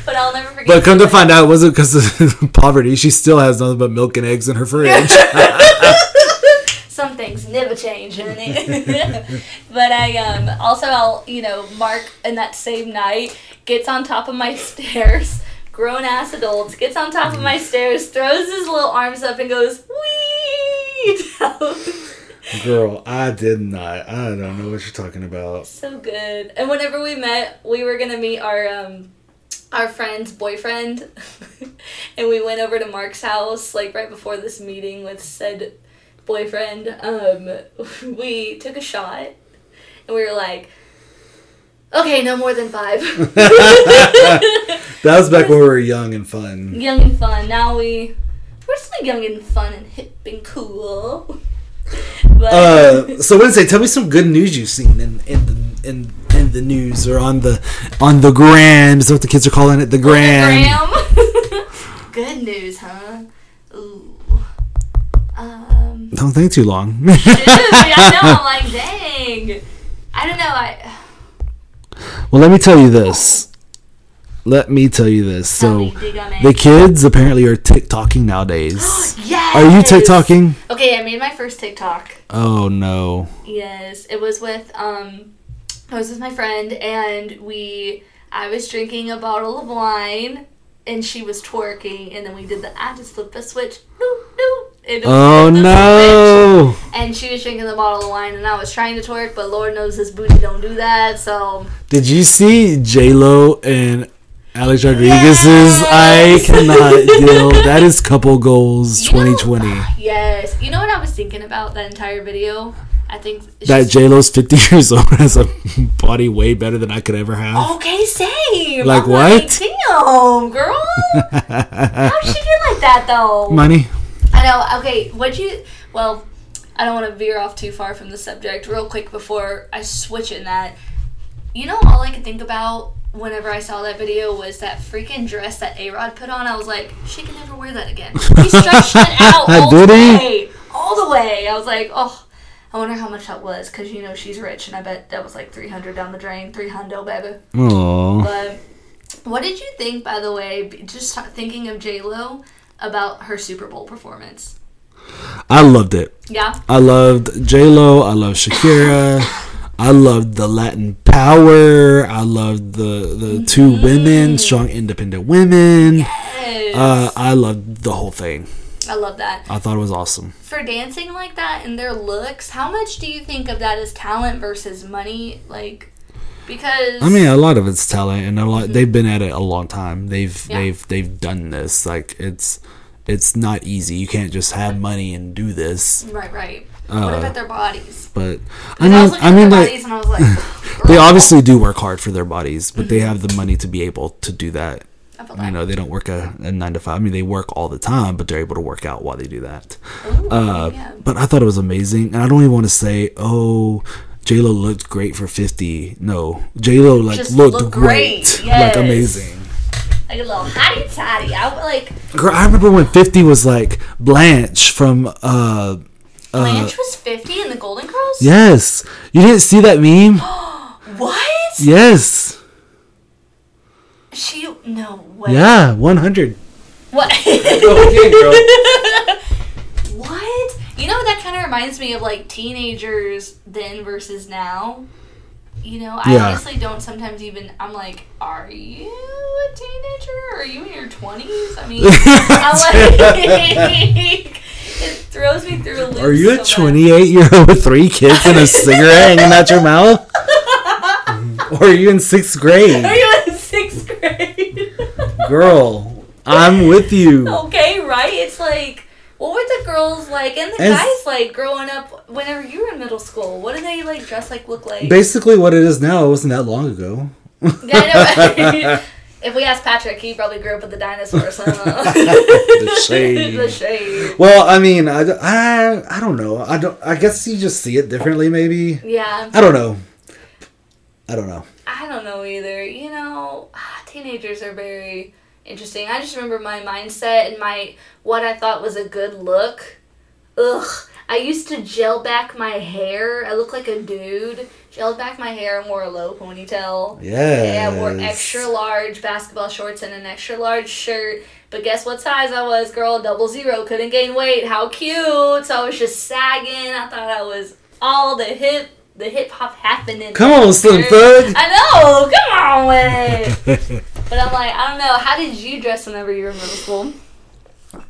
But I'll never forget. but come to find out, it wasn't because of poverty. She still has nothing but milk and eggs in her fridge. some things never change honey. but i um also i'll you know mark in that same night gets on top of my stairs grown ass adults gets on top of my stairs throws his little arms up and goes wee. Girl, I did not. I don't know what you're talking about. so good and whenever we met we were gonna meet our um our friend's boyfriend and we went over to mark's house like right before this meeting with said boyfriend um we took a shot and we were like okay no more than five That was back when we were young and fun. young and fun now we we're still young and fun and hip and cool but Uh, so Wednesday, tell me some good news you've seen in in the in, in the news or on the on the gram. Is that what the kids are calling it? The gram. Graham. good news huh ooh um Don't think too long. Dude, I know. I'm like, dang. I don't know. I well, let me tell you this. Let me tell you this. So me, dig on me. the kids apparently are TikToking nowadays. yes. Are you TikToking? Okay, I made my first TikTok. Oh no. Yes, it was with um, I was with my friend, and we. I was drinking a bottle of wine, and she was twerking, and then we did the I just flipped a switch. Doo, doo, and it Oh no. switch, And she was drinking the bottle of wine, and I was trying to twerk, but Lord knows his booty don't do that. So Did you see J Lo and Alex Rodriguez's? I Yes. cannot deal. That is couple goals You know- 2020. yes, you know what I was thinking about that entire video. I think That J Lo's 50 years old has a body way better than I could ever have. Okay, same. Like I'm what? damn, girl. How'd she get like that though? Money. I know. Okay, what'd you? Well, I don't want to veer off too far from the subject. Real quick before I switch in that, you know, all I could think about whenever I saw that video was that freaking dress that A Rod put on. I was like, she can never wear that again. He stretched it out all Did the he? way, all the way. I was like, oh. I wonder how much that was because you know she's rich and I bet that was like three hundred down the drain, three hundo baby. Aww. But what did you think, by the way, just thinking of J Lo about her Super Bowl performance? I loved it. Yeah, I loved J Lo. I loved Shakira. I loved the Latin power. I loved the the two women, strong independent women. Yes. Uh, I loved the whole thing. I love that. I thought it was awesome. For dancing like that and their looks, how much do you think of that as talent versus money? Like, because I mean, a lot of it's talent, and a lot they've been at it a long time. They've Mm-hmm. Yeah. they've they've done this. Like it's it's not easy. You can't just have money and do this. right, right. what Uh, about their bodies? But I I, mean, was I mean, their like bodies and I was like, they obviously do work hard for their bodies, but Mm-hmm. they have the money to be able to do that. You know, they don't work a, a nine to five. I mean, they work all the time, but they're able to work out while they do that. Ooh, Uh, yeah. But I thought it was amazing, and I don't even want to say, oh, J Lo looked great for fifty. No, J Lo like Just looked great, great, like amazing. Like a little hottie toddy. I would like Girl, I remember when fifty was like Blanche from. uh Blanche was 50 in the Golden Girls? Yes, you didn't see that meme. What? yes, She, no way. yeah, one hundred. What? girl. what? You know, that kind of reminds me of like teenagers then versus now. You know, I Yeah. honestly don't sometimes even. I'm like, are you a teenager? Are you in your 20s? I mean, I'm like, it throws me through a loop. Are you a so bad. twenty-eight year old with three kids and a cigarette hanging out your mouth? or are you in sixth grade? Are you in sixth grade? Girl, I'm with you. okay, right? It's like, what were the girls like and the And- guys like growing up whenever you were in middle school? What did they like dress like, look like? Basically, what it is now, it wasn't that long ago. Yeah, I know. if we ask Patrick, he probably grew up with the dinosaurs. Huh? The shade. the shade. Well, I mean, I, I, I don't know. I don't. I guess you just see it differently, maybe. Yeah, I don't know. I don't know. I don't know either. You know, teenagers are very interesting. I just remember my mindset and my what I thought was a good look. Ugh. I used to gel back my hair. I look like a dude. Gelled back my hair and wore a low ponytail. Yeah. Yeah, I wore extra large basketball shorts and an extra large shirt. But guess what size I was, girl? Double zero. Couldn't gain weight. How cute. So I was just sagging. I thought I was all the hip the hip hop happening. Come on, Slim Thug. I know. Come on with it. But I'm like, I don't know. How did you dress whenever you were in middle school?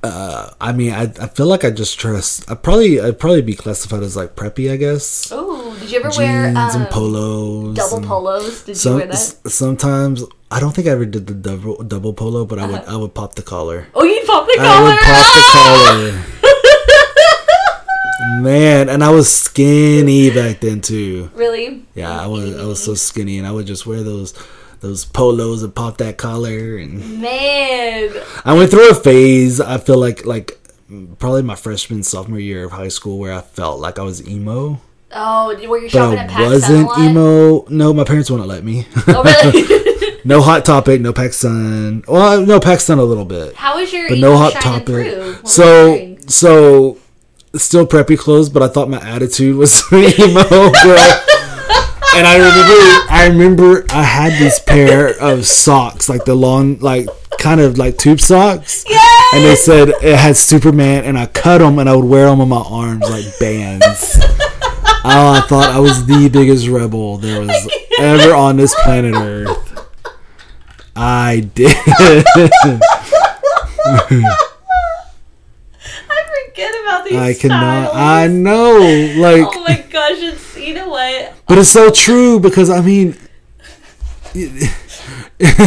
Uh, I mean, I, I feel like I just trust. I probably I'd probably be classified as like preppy, I guess. Oh, did you ever Jeans wear um, and polos. double polos? Did you wear that? s- sometimes I don't think I ever did the double double polo, but I would Uh-huh. I would pop the collar. Oh, you pop the collar! I would pop the collar. Man, and I was skinny back then too. really? Yeah, I was I was so skinny, and I would just wear those those polos and pop that collar. And Man. I went through a phase. I feel like like probably my freshman sophomore year of high school where I felt like I was emo, Oh, were you shopping but at I wasn't emo. No, my parents wouldn't let me. Oh, really? no hot topic, no PacSun. Well, no PacSun a little bit. How was your but emo no hot topic. through? What were you So so still preppy clothes, but I thought my attitude was emo girl. And I remember, I remember, I had this pair of socks, like the long, like kind of like tube socks, Yes! and they said it had Superman, and I cut them and I would wear them on my arms like bands. oh, I thought I was the biggest rebel there was ever on this planet Earth. I did. I forget about these I cannot. styles. I know. Like, Oh my gosh, it's you know what? But it's so true because I mean,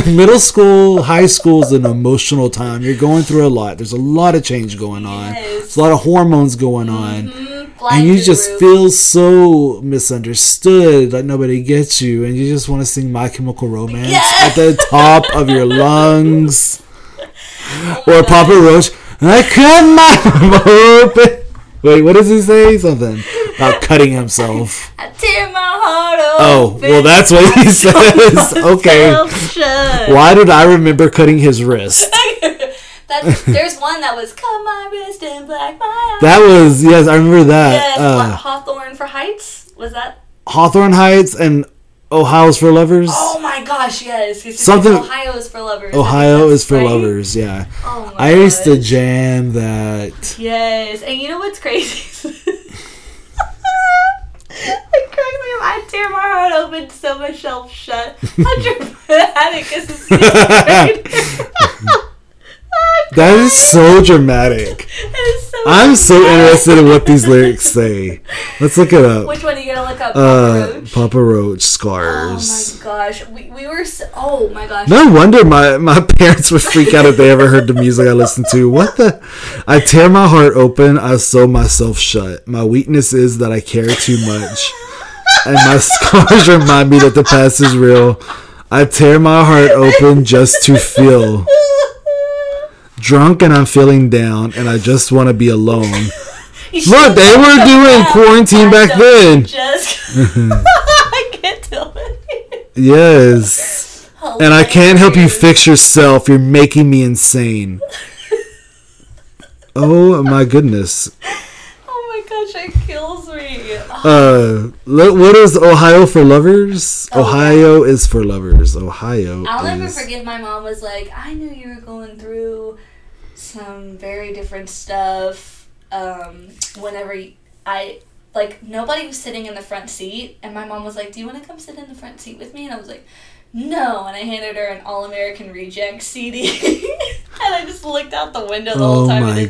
middle school, high school is an emotional time. You're going through a lot. There's a lot of change going on. Yes. There's a lot of hormones going on. Mm, flying And you just roof. feel so misunderstood, like nobody gets you, and you just want to sing My Chemical Romance Yes. at the top of your lungs. Oh or Papa Roach, I cut my open. Wait, what does he say? Something. about cutting himself. I tear my heart Oh, well, that's what he says. Okay. Why did I remember cutting his wrist? There's one that was cut my wrist and black my eye. That was yes, I remember that. yes, what, Uh, Hawthorne for Heights was that? Hawthorne Heights and Ohio's for lovers. Oh my gosh, yes. Said Something- Ohio is for lovers. Ohio is for right. lovers. Yeah, Oh my I used to jam that. Yes, and you know what's crazy? it cracks me up. I tear my heart open so my shelf shut. How dramatic is a sixth grader? That is so dramatic. That is so I'm so interested in what these lyrics say. Let's look it up. Which one are you gonna look up? Uh, Papa Roach? Papa Roach Oh my gosh, we, we were so, oh my gosh. No wonder my, my parents would freak out if they ever heard the music I listened to. What the? I tear my heart open, I sew myself shut. My weakness is that I care too much. And my scars remind me that the past is real. I tear my heart open just to feel. Drunk and I'm feeling down, and I just want to be alone. You Look, they were doing that. quarantine I back then. Just I can't tell it. Yes. And I can't help you fix yourself. You're making me insane. Oh my goodness. Oh my gosh, it kills me. Uh, lo- what is Ohio for lovers? Oh, Ohio is for lovers. Ohio I'll never forgive my mom was like, I knew you were going through some very different stuff. Um, whenever I like nobody was sitting in the front seat, and my mom was like, "Do you want to come sit in the front seat with me?" And I was like, "No." And I handed her an All American Reject CD, and I just looked out the window the Oh whole time. Oh my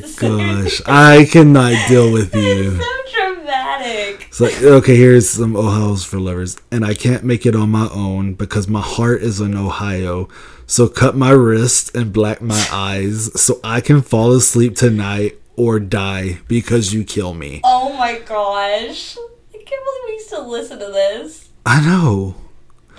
gosh, I cannot deal with you. So dramatic. It's like okay, here's some Ohio's for lovers, and I can't make it on my own because my heart is in Ohio. So cut my wrist and black my eyes so I can fall asleep tonight or die because you kill me. Oh my gosh. I can't believe we used to listen to this. I know.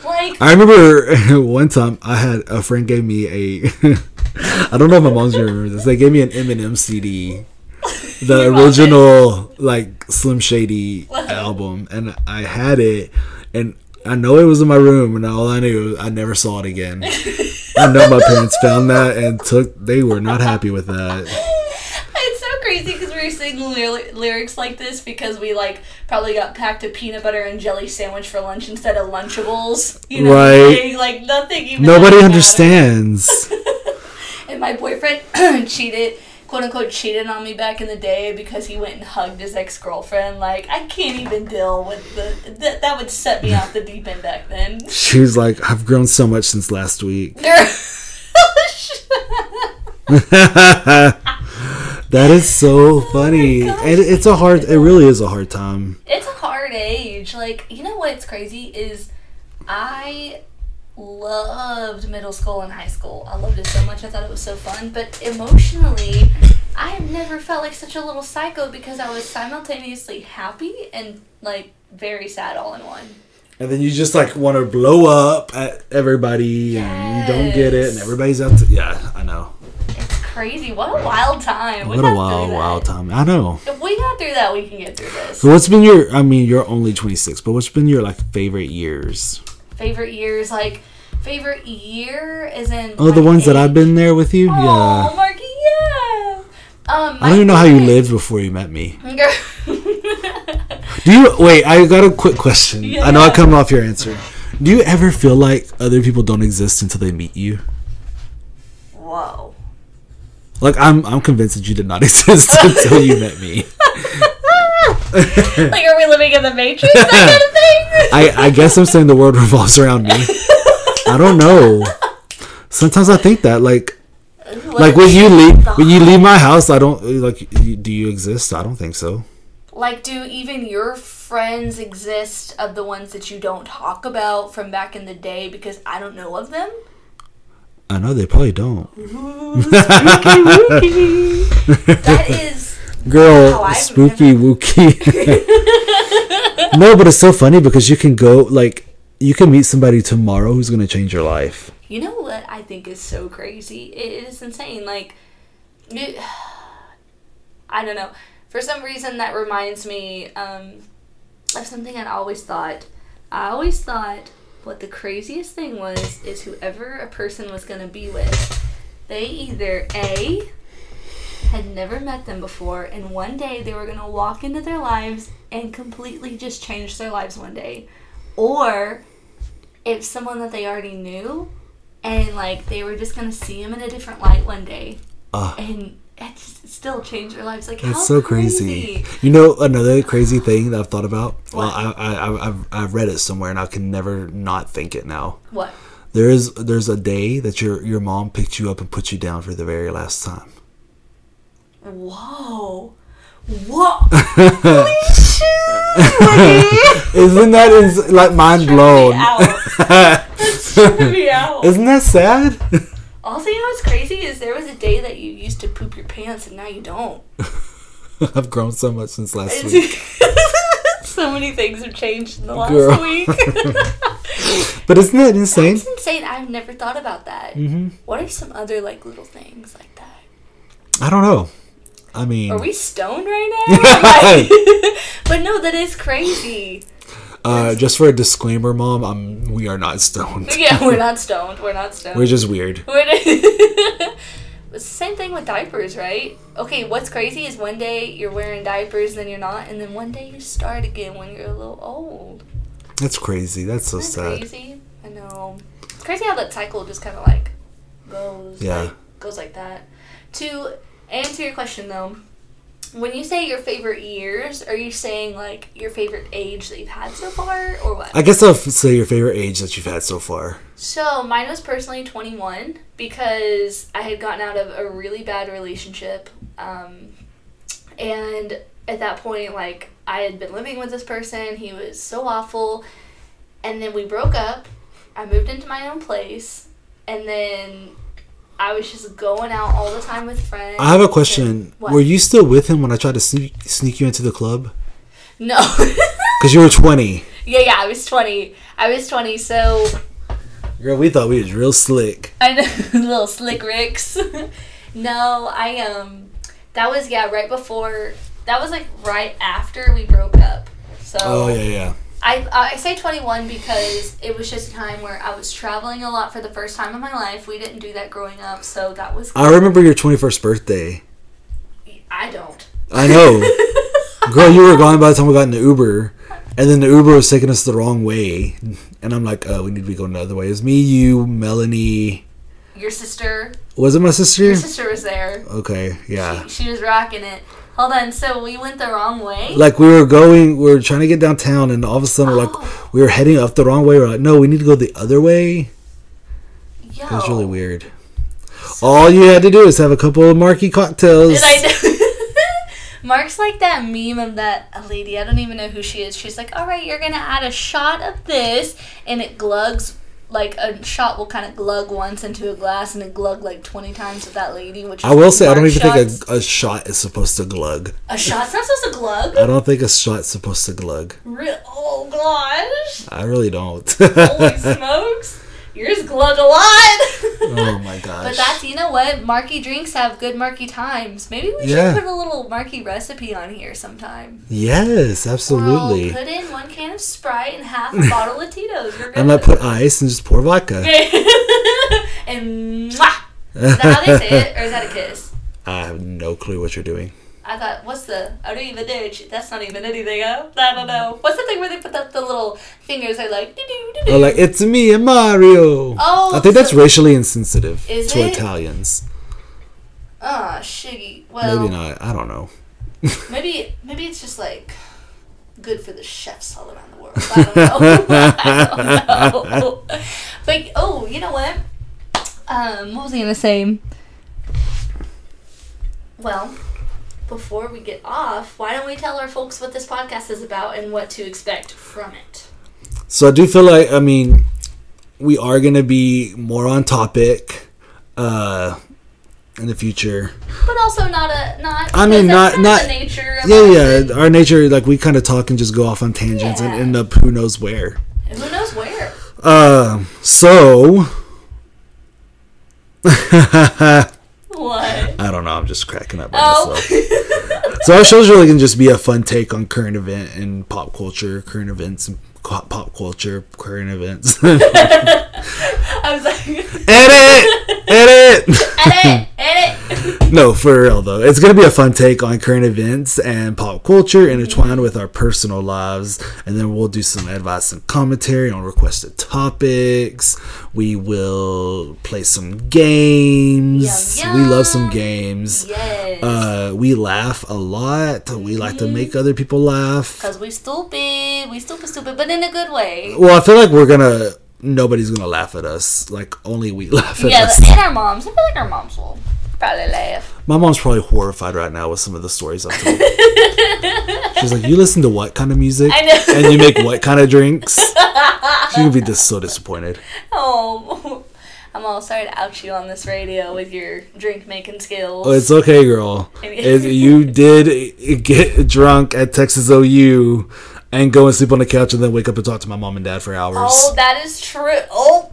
Like, I remember one time I had a friend gave me a. I don't know if my mom's gonna remember this. They gave me an Eminem CD, the original like Slim Shady album, and I had it, and I know it was in my room, and all I knew I never saw it again. I know my parents found that and took. They were not happy with that. it's so crazy because we were singing ly- lyrics like this because we, like, probably got packed a peanut butter and jelly sandwich for lunch instead of Lunchables. You know, Right. Like, nothing even. Nobody understands. And my boyfriend cheated. "Quote unquote," cheated on me back in the day because he went and hugged his ex girlfriend. Like, I can't even deal with the. That, that would set me off the deep end back then. She was like, "I've grown so much since last week." That is so oh funny. Oh and it's a hard it really is a hard time. It's a hard age. Like, you know what's crazy is I loved middle school and high school. I loved it so much. I thought it was so fun. But emotionally, I have never felt like such a little psycho because I was simultaneously happy and like very sad all in one. And then you just like want to blow up at everybody and you don't get it and everybody's out to Yeah, I know. It's crazy. What a wild time. What a wild, wild time. I know. If we got through that, we can get through this. So what's been your I mean, you're only twenty six, but what's been your like favorite years? Favorite years, like favorite year is in. Oh, the ones that I've been there with you? Oh, Yeah. Marky, yeah. Um, I don't even know how you lived before you met me. Do you wait? I got a quick question. I know I come off your answer. Do you ever feel like other people don't exist until they meet you? Whoa. Like I'm, I'm convinced that you did not exist until you met me. like, are we living in the Matrix? That kind of thing? I, I guess I'm saying the world revolves around me. I don't know. Sometimes I think that, like, like when you leave, when you leave my house, I don't like. Do you exist? I don't think so. Like, do even your friends exist of the ones that you don't talk about from back in the day because I don't know of them? I know they probably don't. That is. Girl, spooky wookie. no, but it's so funny because you can go like you can meet somebody tomorrow who's gonna change your life. You know what I think is so crazy? It is insane. Like, it, I don't know. For some reason, that reminds me. Um, of something I'd always thought. I always thought what the craziest thing was is whoever a person was going to be with, they either A, had never met them before, and one day they were going to walk into their lives and completely just change their lives one day. Or if someone that they already knew and like they were just going to see him in a different light one day Ah. and it still change their lives. Like, that's how so crazy. crazy. You know another crazy thing that I've thought about. Well, What? I, I, I I've, I've read it somewhere and I can never not think it now. What? There is there's a day that your your mom picked you up and put you down for the very last time. Whoa. Whoa. Holy shit. Isn't that is like mind blown? That's tripping out. Isn't that sad? Also, you know what's crazy is there was a day that you used to poop your pants and now you don't. I've grown so much since last week. So many things have changed in the last Girl. week. But isn't that insane? That's insane. I've never thought about that. hmm What are some other like little things like that? I don't know. I mean, Are we stoned right now? Like- but no, that is crazy. uh, just for a disclaimer, mom, I'm we are not stoned. Yeah, we're not stoned. We're not stoned. We're just weird. We're- same thing with diapers, right? Okay, what's crazy is one day you're wearing diapers, then you're not, and then one day you start again when you're a little old. That's crazy. That's so sad. crazy? I know. It's crazy how that cycle just kind of like goes. Yeah. Like, goes like that. To answer your question though, when you say your favorite years, are you saying like your favorite age that you've had so far, or what? I guess I'll say your favorite age that you've had so far. So mine was personally 21 because I had gotten out of a really bad relationship, um, and at that point, like I had been living with this person. He was so awful, and then we broke up. I moved into my own place, and then I was just going out all the time with friends. I have a question. Were you still with him when I tried to sneak, sneak you into the club? No. Because you were 20. yeah, yeah. I was 20. I was 20. So Girl, we thought we was real slick. I know little slick ricks. no, I um that was yeah, right before that was like right after we broke up. So Oh, yeah, yeah. I uh, I say 21 because it was just a time where I was traveling a lot for the first time in my life. We didn't do that growing up, so that was I remember your 21st birthday. I don't. I know. Girl, you were gone by the time we got in the Uber. And then the Uber was taking us the wrong way. And I'm like, oh, we need to be going the other way. It's me, you, Melanie. Your sister, Was it my sister? your sister was there. Okay, yeah. She, she was rocking it. Hold on, so we went the wrong way. Like we were going, we were trying to get downtown, and all of a sudden, we're Oh. like, we were heading up the wrong way. We're like, no, we need to go the other way. Yo. It was really weird. All you had to do is have a couple of marquee cocktails. And I know. Mark's like that meme of that lady. I don't even know who she is. She's like, "All right, you're gonna add a shot of this," and it glugs like a shot will kind of glug once into a glass, and it glug like twenty times with that lady. Which I will say, I don't even shots. think a, a shot is supposed to glug. a shot's not supposed to glug. I don't think a shot's supposed to glug. Re- oh gosh! I really don't. Holy smokes! Yours glug a lot. oh my gosh. But that's you know what marky drinks have good marky times. Maybe we Yeah. should put a little marky recipe on here sometime. yes, absolutely. Put in one can of Sprite and half a bottle of Tito's. I might put ice and just pour vodka. and mwah! Is that how they say it, or is that a kiss? I have no clue what you're doing. I thought, what's the arrivederci? That's not even anything. Huh? I don't know. What's the thing where they put up the little fingers? They're like, Oh, like it's me and Mario. Oh, I think that's racially insensitive Is to it? Italians. Ah, shiggy. Well, Maybe not. I don't know. Maybe maybe it's just like good for the chefs all around the world. I don't know. I don't know. But oh, you know what? Um, what was I gonna say? Well, before we get off, why don't we tell our folks what this podcast is about and what to expect from it? So I do feel like I mean we are gonna be more on topic uh in the future. But also not a not. I mean, not- not- the nature. Of Yeah, yeah. Our nature, like we kind of talk and just go off on tangents and end up who knows where. and who knows where? Uh, so What? I don't know. I'm just cracking up Oh. So our show's really gonna just be a fun take on current event and pop culture, current events and pop culture, current events. I was like, edit, edit. edit, edit. No, for real though. It's gonna be a fun take on current events and pop culture intertwined with our personal lives, and then we'll do some advice and commentary on requested topics. We will play some games. Yum, We love some games. Yes. Uh, we laugh a lot. We like to make other people laugh. Cause we're stupid, we stupid, stupid, but in a good way. Well, I feel like we're gonna. Nobody's gonna laugh at us. Like only we laugh at Yeah, us. and our moms. I feel like our moms will probably laugh. My mom's probably horrified right now with some of the stories I've told. She's like, "You listen to what kind of music? I know. And you make what kind of drinks?" She would be just so disappointed. Oh, I'm all sorry to out you on this radio with your drink making skills. Oh, it's okay, girl. It, you did get drunk at Texas OU and go and sleep on the couch and then wake up and talk to my mom and dad for hours. oh, that is true. Oh.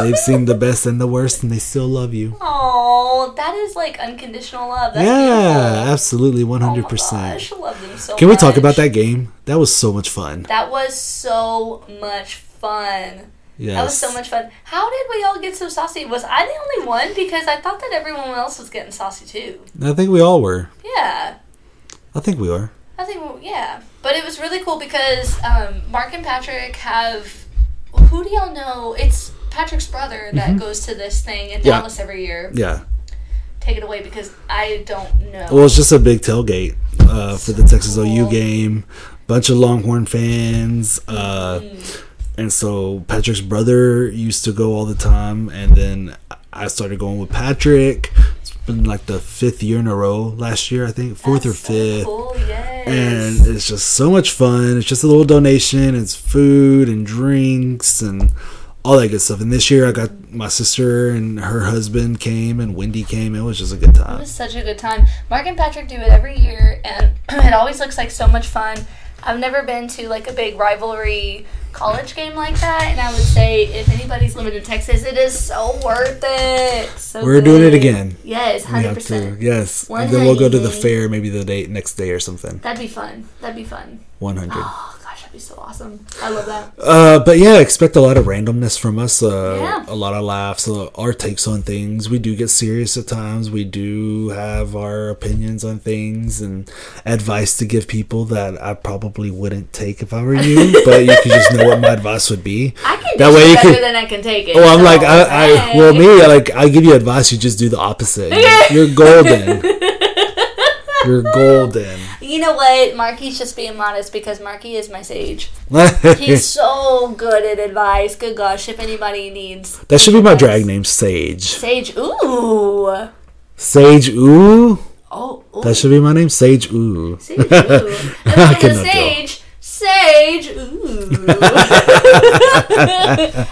They've seen the best and the worst, and they still love you. Oh, that is like unconditional love. That's yeah, beautiful. absolutely, one hundred percent. love them so Can we talk about that game? That was so much fun. That was so much fun. Yes. That was so much fun. How did we all get so saucy? Was I the only one? Because I thought that everyone else was getting saucy too. I think we all were. Yeah. I think we are. I think, well, yeah. But it was really cool because um, Mark and Patrick have. Who do y'all know? It's Patrick's brother that goes to this thing in Mm-hmm. Yeah. Dallas every year. Yeah. Take it away because I don't know. Well, it's just a big tailgate uh, for the Texas OU game. Bunch of Longhorn fans. Uh, Mm. and so Patrick's brother used to go all the time. And then I started going with Patrick. It's been like the fifth year in a row last year, I think. Fourth That's or so fifth. Cool, yes. And it's just so much fun. It's just a little donation. It's food and drinks and all that good stuff. And this year I got my sister and her husband came and Wendy came. It was just a good time. It was such a good time. Mark and Patrick do it every year, and it always looks like so much fun. I've never been to like a big rivalry college game like that, and I would say if anybody's living in Texas, it is so worth it. So We're doing it again. Yes, hundred percent. yes. One and then we'll go to the fair maybe the day next day or something. That'd be fun. That'd be fun. 100. Oh ah, gosh, that'd be so awesome. I love that. Uh, but yeah, expect a lot of randomness from us. Uh, Yeah. A lot of laughs, uh, our takes on things. We do get serious at times. We do have our opinions on things and advice to give people that I probably wouldn't take if I were you. but you can just know what my advice would be. I can That do way it you better can- than I can take it. Oh, I'm so, like I, I well me like I give you advice. You just do the opposite. You're, you're golden. You're golden. You know what? Marky's just being modest because Marky is my sage. He's so good at advice. Good gosh, if anybody needs that should be my drag name, Sage. Sage, ooh. Sage Ooh. Oh, ooh. That should be my name, Sage Ooh. Sage, ooh. I cannot sage, sage, ooh.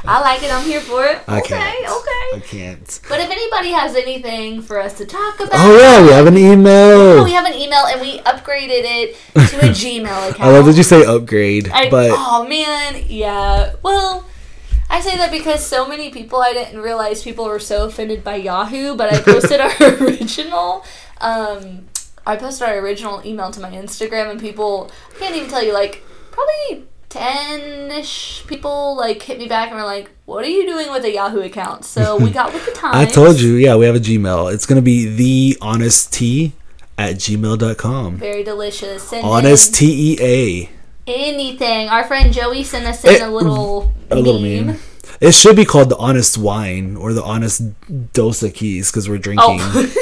I like it. I'm here for it. Okay, can't. I can't. But if anybody has anything for us to talk about, Oh yeah, we have an email. Oh, we have an email and we upgraded it to a Gmail account. I love that you say upgrade, I- but oh man, yeah. Well, I say that because so many people I didn't realize people were so offended by Yahoo, but I posted our original. Um, I posted our original email to my Instagram, and people I can't even tell you like probably ten ish people like hit me back and were like, "What are you doing with a Yahoo account?" So we got with the times. I told you, yeah, we have a Gmail. It's gonna be the honest tea at gmail.com. Very delicious. Send Honest T E A. anything. Our friend Joey sent us in Eh, a little A little meme. It should be called the honest wine or the honest Dos Equis because we're drinking. Oh.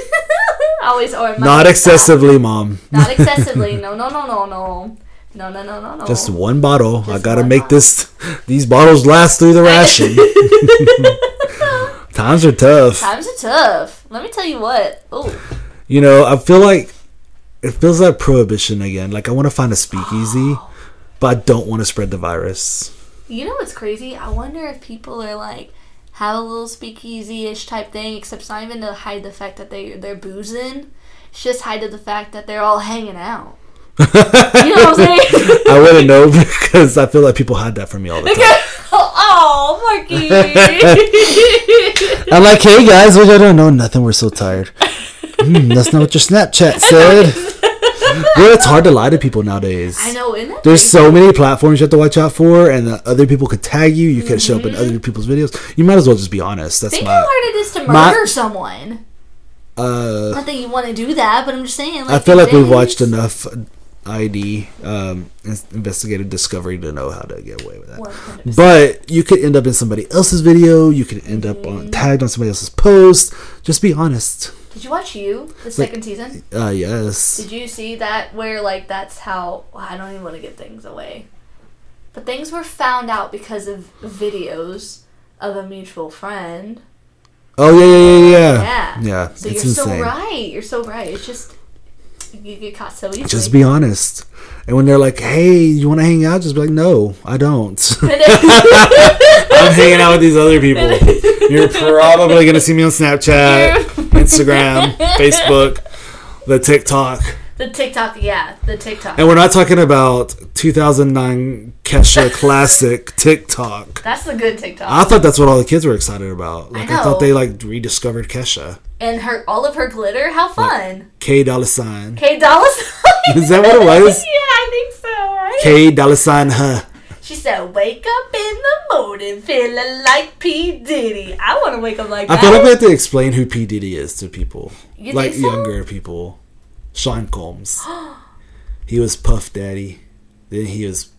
Always or Not excessively, mom. Not excessively. No, no, no, no, no. No, no, no, no, no. Just one bottle. I gotta make bottle. this. These bottles last through the ration. Times are tough. Times are tough. Let me tell you what. Oh, You know, I feel like it feels like prohibition again. Like I want to find a speakeasy, but I don't want to spread the virus. you know what's crazy? I wonder if people are like have a little speakeasy-ish type thing, except it's not even to hide the fact that they they're boozing. It's just hide the fact that they're all hanging out. You know what I'm saying? I wouldn't know because I feel like people hide that from me all the time. oh, Oh, Marky. I'm like, hey guys, what y'all don't know nothing. We're so tired. Hmm, that's not what your Snapchat said. Well, it's hard to lie to people nowadays. I know, isn't it? There's so many platforms you have to watch out for, and uh, other people could tag you. You could show up in other people's videos. You might as well just be honest. That's Think my. how hard it is to my- murder someone. Uh, Not that you want to do that, but I'm just saying. Like, I feel like these we've watched enough ID um, in- investigative discovery to know how to get away with that. 100%. But you could end up in somebody else's video. You could end up on tagged on somebody else's post. Just be honest. Did you watch you the second season? Uh, yes. Did you see that where like that's how well, I don't even want to give things away, but things were found out because of videos of a mutual friend. Oh yeah, yeah, yeah, yeah. Yeah. Yeah, So it's you're so right. You're so right. It's just you get caught so easily. Just be honest. And when they're like, "Hey, you want to hang out?" Just be like, "No, I don't." I'm hanging out with these other people. You're probably gonna see me on Snapchat, Instagram, Facebook, the TikTok. The TikTok, yeah, the TikTok. And we're not talking about 2009 Kesha classic TikTok. That's the good TikTok. I thought that's what all the kids were excited about. Like I, know. thought they like rediscovered Kesha. and her all of her glitter. How fun. K dollar sign. K Dollar Sign. Is that what it was? yeah, I think so. Right. K dollar sign huh. She said, "Wake up in the morning feeling like P Diddy." I want to wake up like I that. feel like we have to explain who P Diddy is to people, You like so? younger people. Sean Combs. he was Puff Daddy. Then he was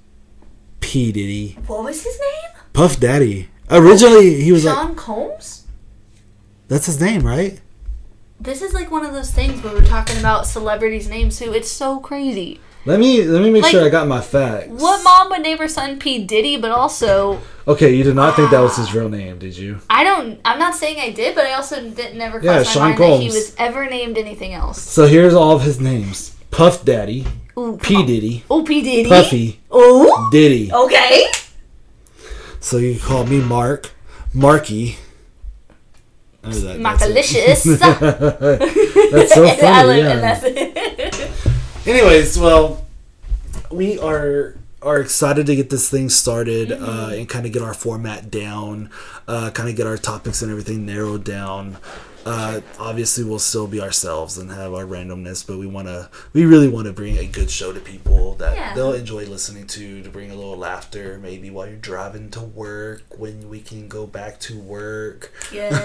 P Diddy. What was his name? Puff Daddy. Originally, he was like Sean Combs. that's his name, right? This is like one of those things where we're talking about celebrities' names too. It's so crazy. Let me let me make Like, sure I got my facts. What mom would name her son P Diddy? But also, Okay, you did not think that was his ah. real name, did you? I don't. I'm not saying I did, but I also didn't never Yeah, crossed my Sean mind that he was ever named anything else. So here's all of his names: Puff Daddy, Ooh, P Diddy, Oh, P Diddy. Puffy, Oh, Diddy. okay. So you can call me Mark, Marky. Oh, that-. Macalicious. That's so funny. yeah. and that's it. Anyways, well, we are are excited to get this thing started Mm-hmm. uh, and kind of get our format down, uh, kind of get our topics and everything narrowed down. Uh, obviously, we'll still be ourselves and have our randomness, but we want to, we really want to bring a good show to people that Yeah. they'll enjoy listening to, to bring a little laughter, maybe while you're driving to work, when we can go back to work, yeah.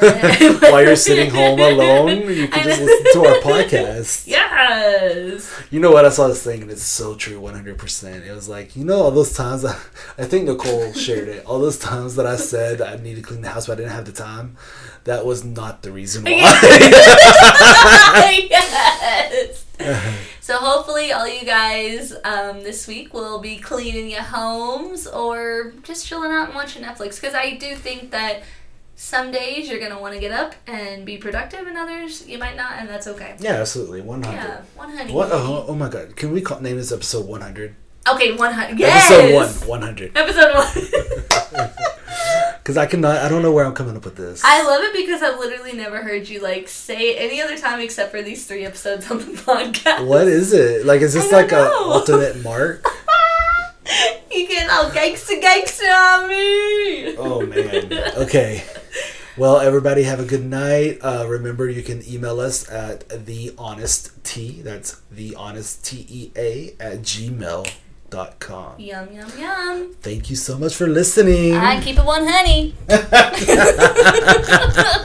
while you're sitting home alone, you can just listen to our podcast. Yes. You know what? I saw this thing and it's so true, one hundred percent. It was like you know all those times. I, I think Nicole shared it. All those times that I said I need to clean the house, but I didn't have the time. That was not the reason yes. So hopefully all you guys um, this week will be cleaning your homes or just chilling out and watching Netflix because I do think that some days you're gonna want to get up and be productive and others you might not and that's okay. yeah, absolutely, one hundred. Yeah, one hundred. What? Oh, oh my god! Can we call, name this episode one hundred? Okay, one hundred. Yes. Episode one, one hundred. Episode one. Because I cannot. I don't know where I'm coming up with this. I love it because I've literally never heard you like say it any other time except for these three episodes on the podcast. what is it? Like, is this like don't a alternate mark? You get all gangsta gangsta on me. Oh man. Okay. Well, everybody have a good night. Uh, remember, you can email us at the honest t. That's the honest t e a at gmail.com. Yum yum yum. Thank you so much for listening. I keep it one honey.